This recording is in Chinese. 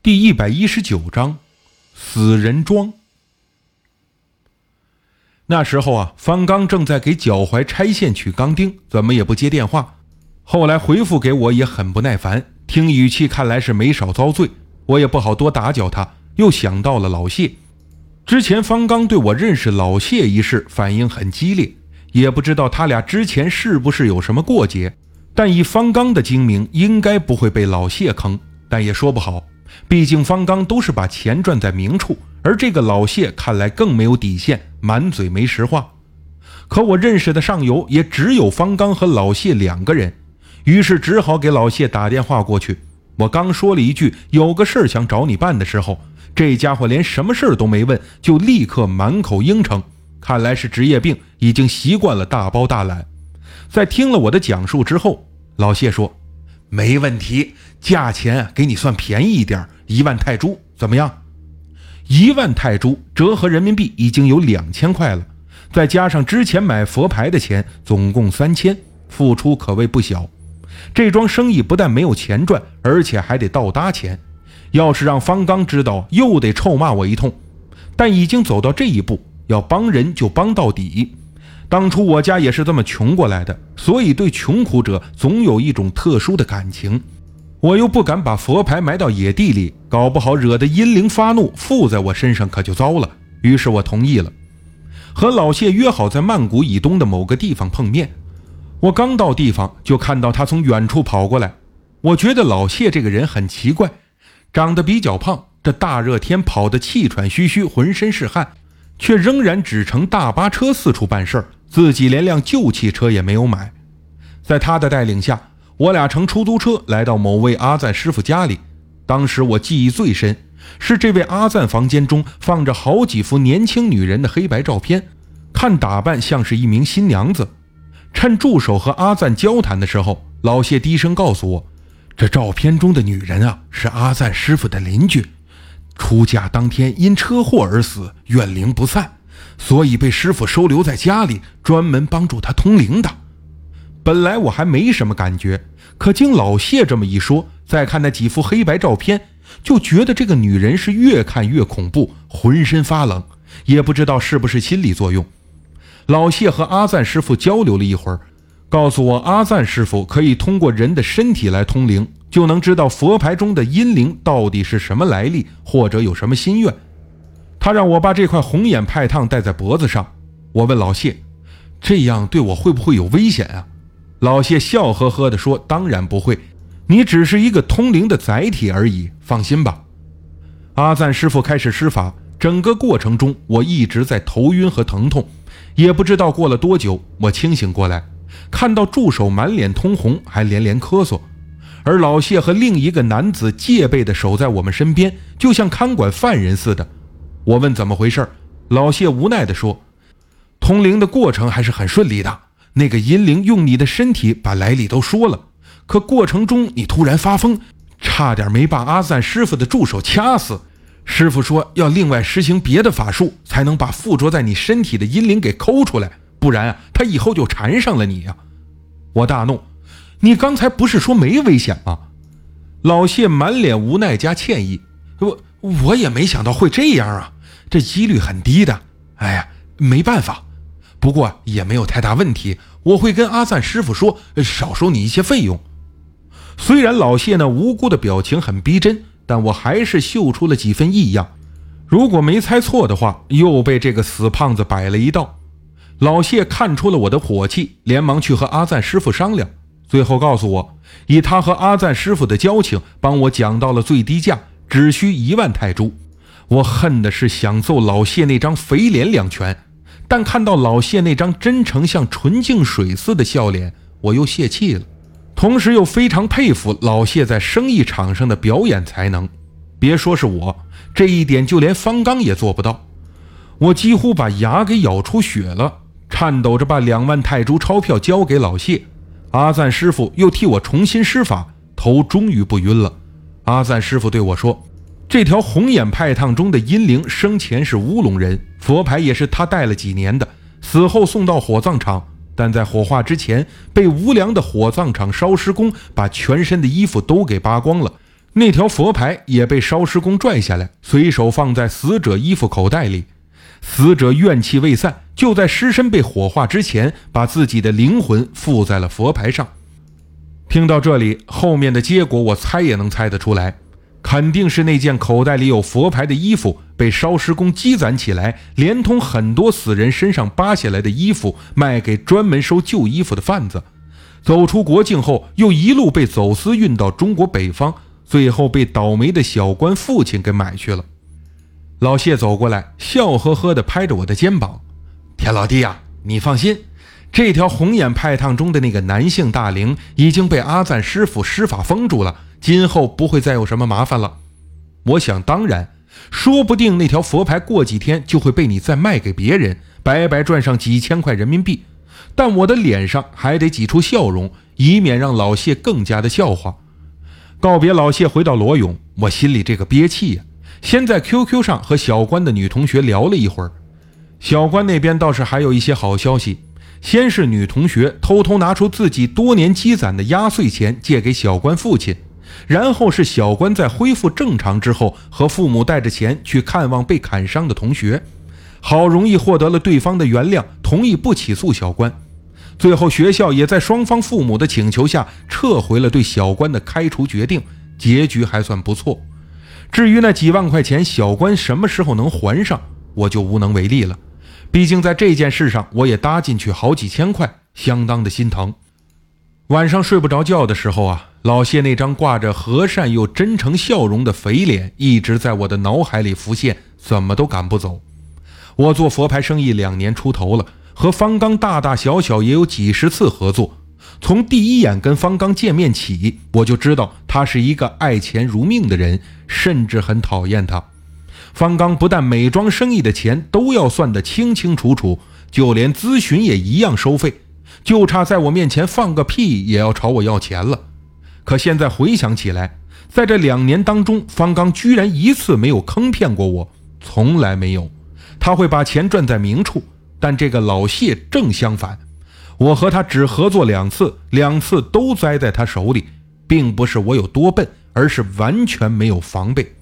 第一百一十九章，死人庄。那时候啊，方刚正在给脚踝拆线取钢钉，怎么也不接电话。后来回复给我也很不耐烦，听语气看来是没少遭罪。我也不好多打搅他，又想到了老谢。之前方刚对我认识老谢一事反应很激烈，也不知道他俩之前是不是有什么过节。但以方刚的精明，应该不会被老谢坑，但也说不好。毕竟方刚都是把钱赚在明处，而这个老谢看来更没有底线，满嘴没实话。可我认识的上游也只有方刚和老谢两个人，于是只好给老谢打电话过去。我刚说了一句“有个事儿想找你办”的时候，这家伙连什么事儿都没问，就立刻满口应承。看来是职业病，已经习惯了大包大揽。在听了我的讲述之后，老谢说：“没问题。”价钱给你算便宜一点，一万泰铢怎么样？一万泰铢折合人民币已经有两千块了，再加上之前买佛牌的钱，总共三千，付出可谓不小。这桩生意不但没有钱赚，而且还得倒搭钱。要是让方刚知道，又得臭骂我一通。但已经走到这一步，要帮人就帮到底。当初我家也是这么穷过来的，所以对穷苦者总有一种特殊的感情。我又不敢把佛牌埋到野地里，搞不好惹得阴灵发怒，附在我身上可就糟了。于是我同意了，和老谢约好在曼谷以东的某个地方碰面。我刚到地方，就看到他从远处跑过来。我觉得老谢这个人很奇怪，长得比较胖，这大热天跑得气喘吁吁，浑身是汗，却仍然只乘大巴车四处办事儿，自己连辆旧汽车也没有买。在他的带领下。我俩乘出租车来到某位阿赞师傅家里，当时我记忆最深是这位阿赞房间中放着好几幅年轻女人的黑白照片，看打扮像是一名新娘子。趁助手和阿赞交谈的时候，老谢低声告诉我，这照片中的女人啊是阿赞师傅的邻居，出嫁当天因车祸而死，怨灵不散，所以被师傅收留在家里，专门帮助他通灵的。本来我还没什么感觉，可经老谢这么一说，再看那几幅黑白照片，就觉得这个女人是越看越恐怖，浑身发冷，也不知道是不是心理作用。老谢和阿赞师傅交流了一会儿，告诉我阿赞师傅可以通过人的身体来通灵，就能知道佛牌中的阴灵到底是什么来历，或者有什么心愿。他让我把这块红眼派烫戴在脖子上。我问老谢，这样对我会不会有危险啊？老谢笑呵呵地说：“当然不会，你只是一个通灵的载体而已，放心吧。”阿赞师傅开始施法，整个过程中我一直在头晕和疼痛，也不知道过了多久，我清醒过来，看到助手满脸通红，还连连咳嗽，而老谢和另一个男子戒备地守在我们身边，就像看管犯人似的。我问怎么回事，老谢无奈地说：“通灵的过程还是很顺利的。”那个阴灵用你的身体把来历都说了，可过程中你突然发疯，差点没把阿赞师傅的助手掐死。师傅说要另外实行别的法术，才能把附着在你身体的阴灵给抠出来，不然啊，他以后就缠上了你呀！我大怒，你刚才不是说没危险吗？老谢满脸无奈加歉意，我我也没想到会这样啊，这几率很低的。哎呀，没办法。不过也没有太大问题，我会跟阿赞师傅说，少收你一些费用。虽然老谢那无辜的表情很逼真，但我还是嗅出了几分异样。如果没猜错的话，又被这个死胖子摆了一道。老谢看出了我的火气，连忙去和阿赞师傅商量，最后告诉我，以他和阿赞师傅的交情，帮我讲到了最低价，只需一万泰铢。我恨的是想揍老谢那张肥脸两拳。但看到老谢那张真诚像纯净水似的笑脸，我又泄气了，同时又非常佩服老谢在生意场上的表演才能。别说是我，这一点就连方刚也做不到。我几乎把牙给咬出血了，颤抖着把两万泰铢钞票交给老谢。阿赞师傅又替我重新施法，头终于不晕了。阿赞师傅对我说。这条红眼派烫中的阴灵生前是乌龙人，佛牌也是他带了几年的，死后送到火葬场，但在火化之前被无良的火葬场烧尸工把全身的衣服都给扒光了，那条佛牌也被烧尸工拽下来，随手放在死者衣服口袋里。死者怨气未散，就在尸身被火化之前，把自己的灵魂附在了佛牌上。听到这里，后面的结果我猜也能猜得出来，肯定是那件口袋里有佛牌的衣服被烧尸工积攒起来，连同很多死人身上扒下来的衣服，卖给专门收旧衣服的贩子。走出国境后，又一路被走私运到中国北方，最后被倒霉的小官父亲给买去了。老谢走过来，笑呵呵地拍着我的肩膀：“田老弟呀，你放心，这条红眼派烫中的那个男性大灵已经被阿赞师傅施法封住了，今后不会再有什么麻烦了。我想当然，说不定那条佛牌过几天就会被你再卖给别人，白白赚上几千块人民币。但我的脸上还得挤出笑容，以免让老谢更加的笑话。告别老谢，回到罗勇，我心里这个憋气呀。”先在 QQ 上和小关的女同学聊了一会儿，小关那边倒是还有一些好消息。先是女同学偷偷拿出自己多年积攒的压岁钱借给小关父亲，然后是小关在恢复正常之后和父母带着钱去看望被砍伤的同学，好容易获得了对方的原谅，同意不起诉小关。最后学校也在双方父母的请求下撤回了对小关的开除决定，结局还算不错。至于那几万块钱，小关什么时候能还上，我就无能为力了。毕竟在这件事上，我也搭进去好几千块，相当的心疼。晚上睡不着觉的时候啊，老谢那张挂着和善又真诚笑容的肥脸一直在我的脑海里浮现，怎么都赶不走。我做佛牌生意两年出头了，和方刚大大小小也有几十次合作。从第一眼跟方刚见面起，我就知道他是一个爱钱如命的人，甚至很讨厌他。方刚不但美妆生意的钱都要算得清清楚楚，就连咨询也一样收费，就差在我面前放个屁也要朝我要钱了。可现在回想起来，在这两年当中，方刚居然一次没有坑骗过我，从来没有。他会把钱赚在明处，但这个老谢正相反。我和他只合作两次，两次都栽在他手里，并不是我有多笨，而是完全没有防备。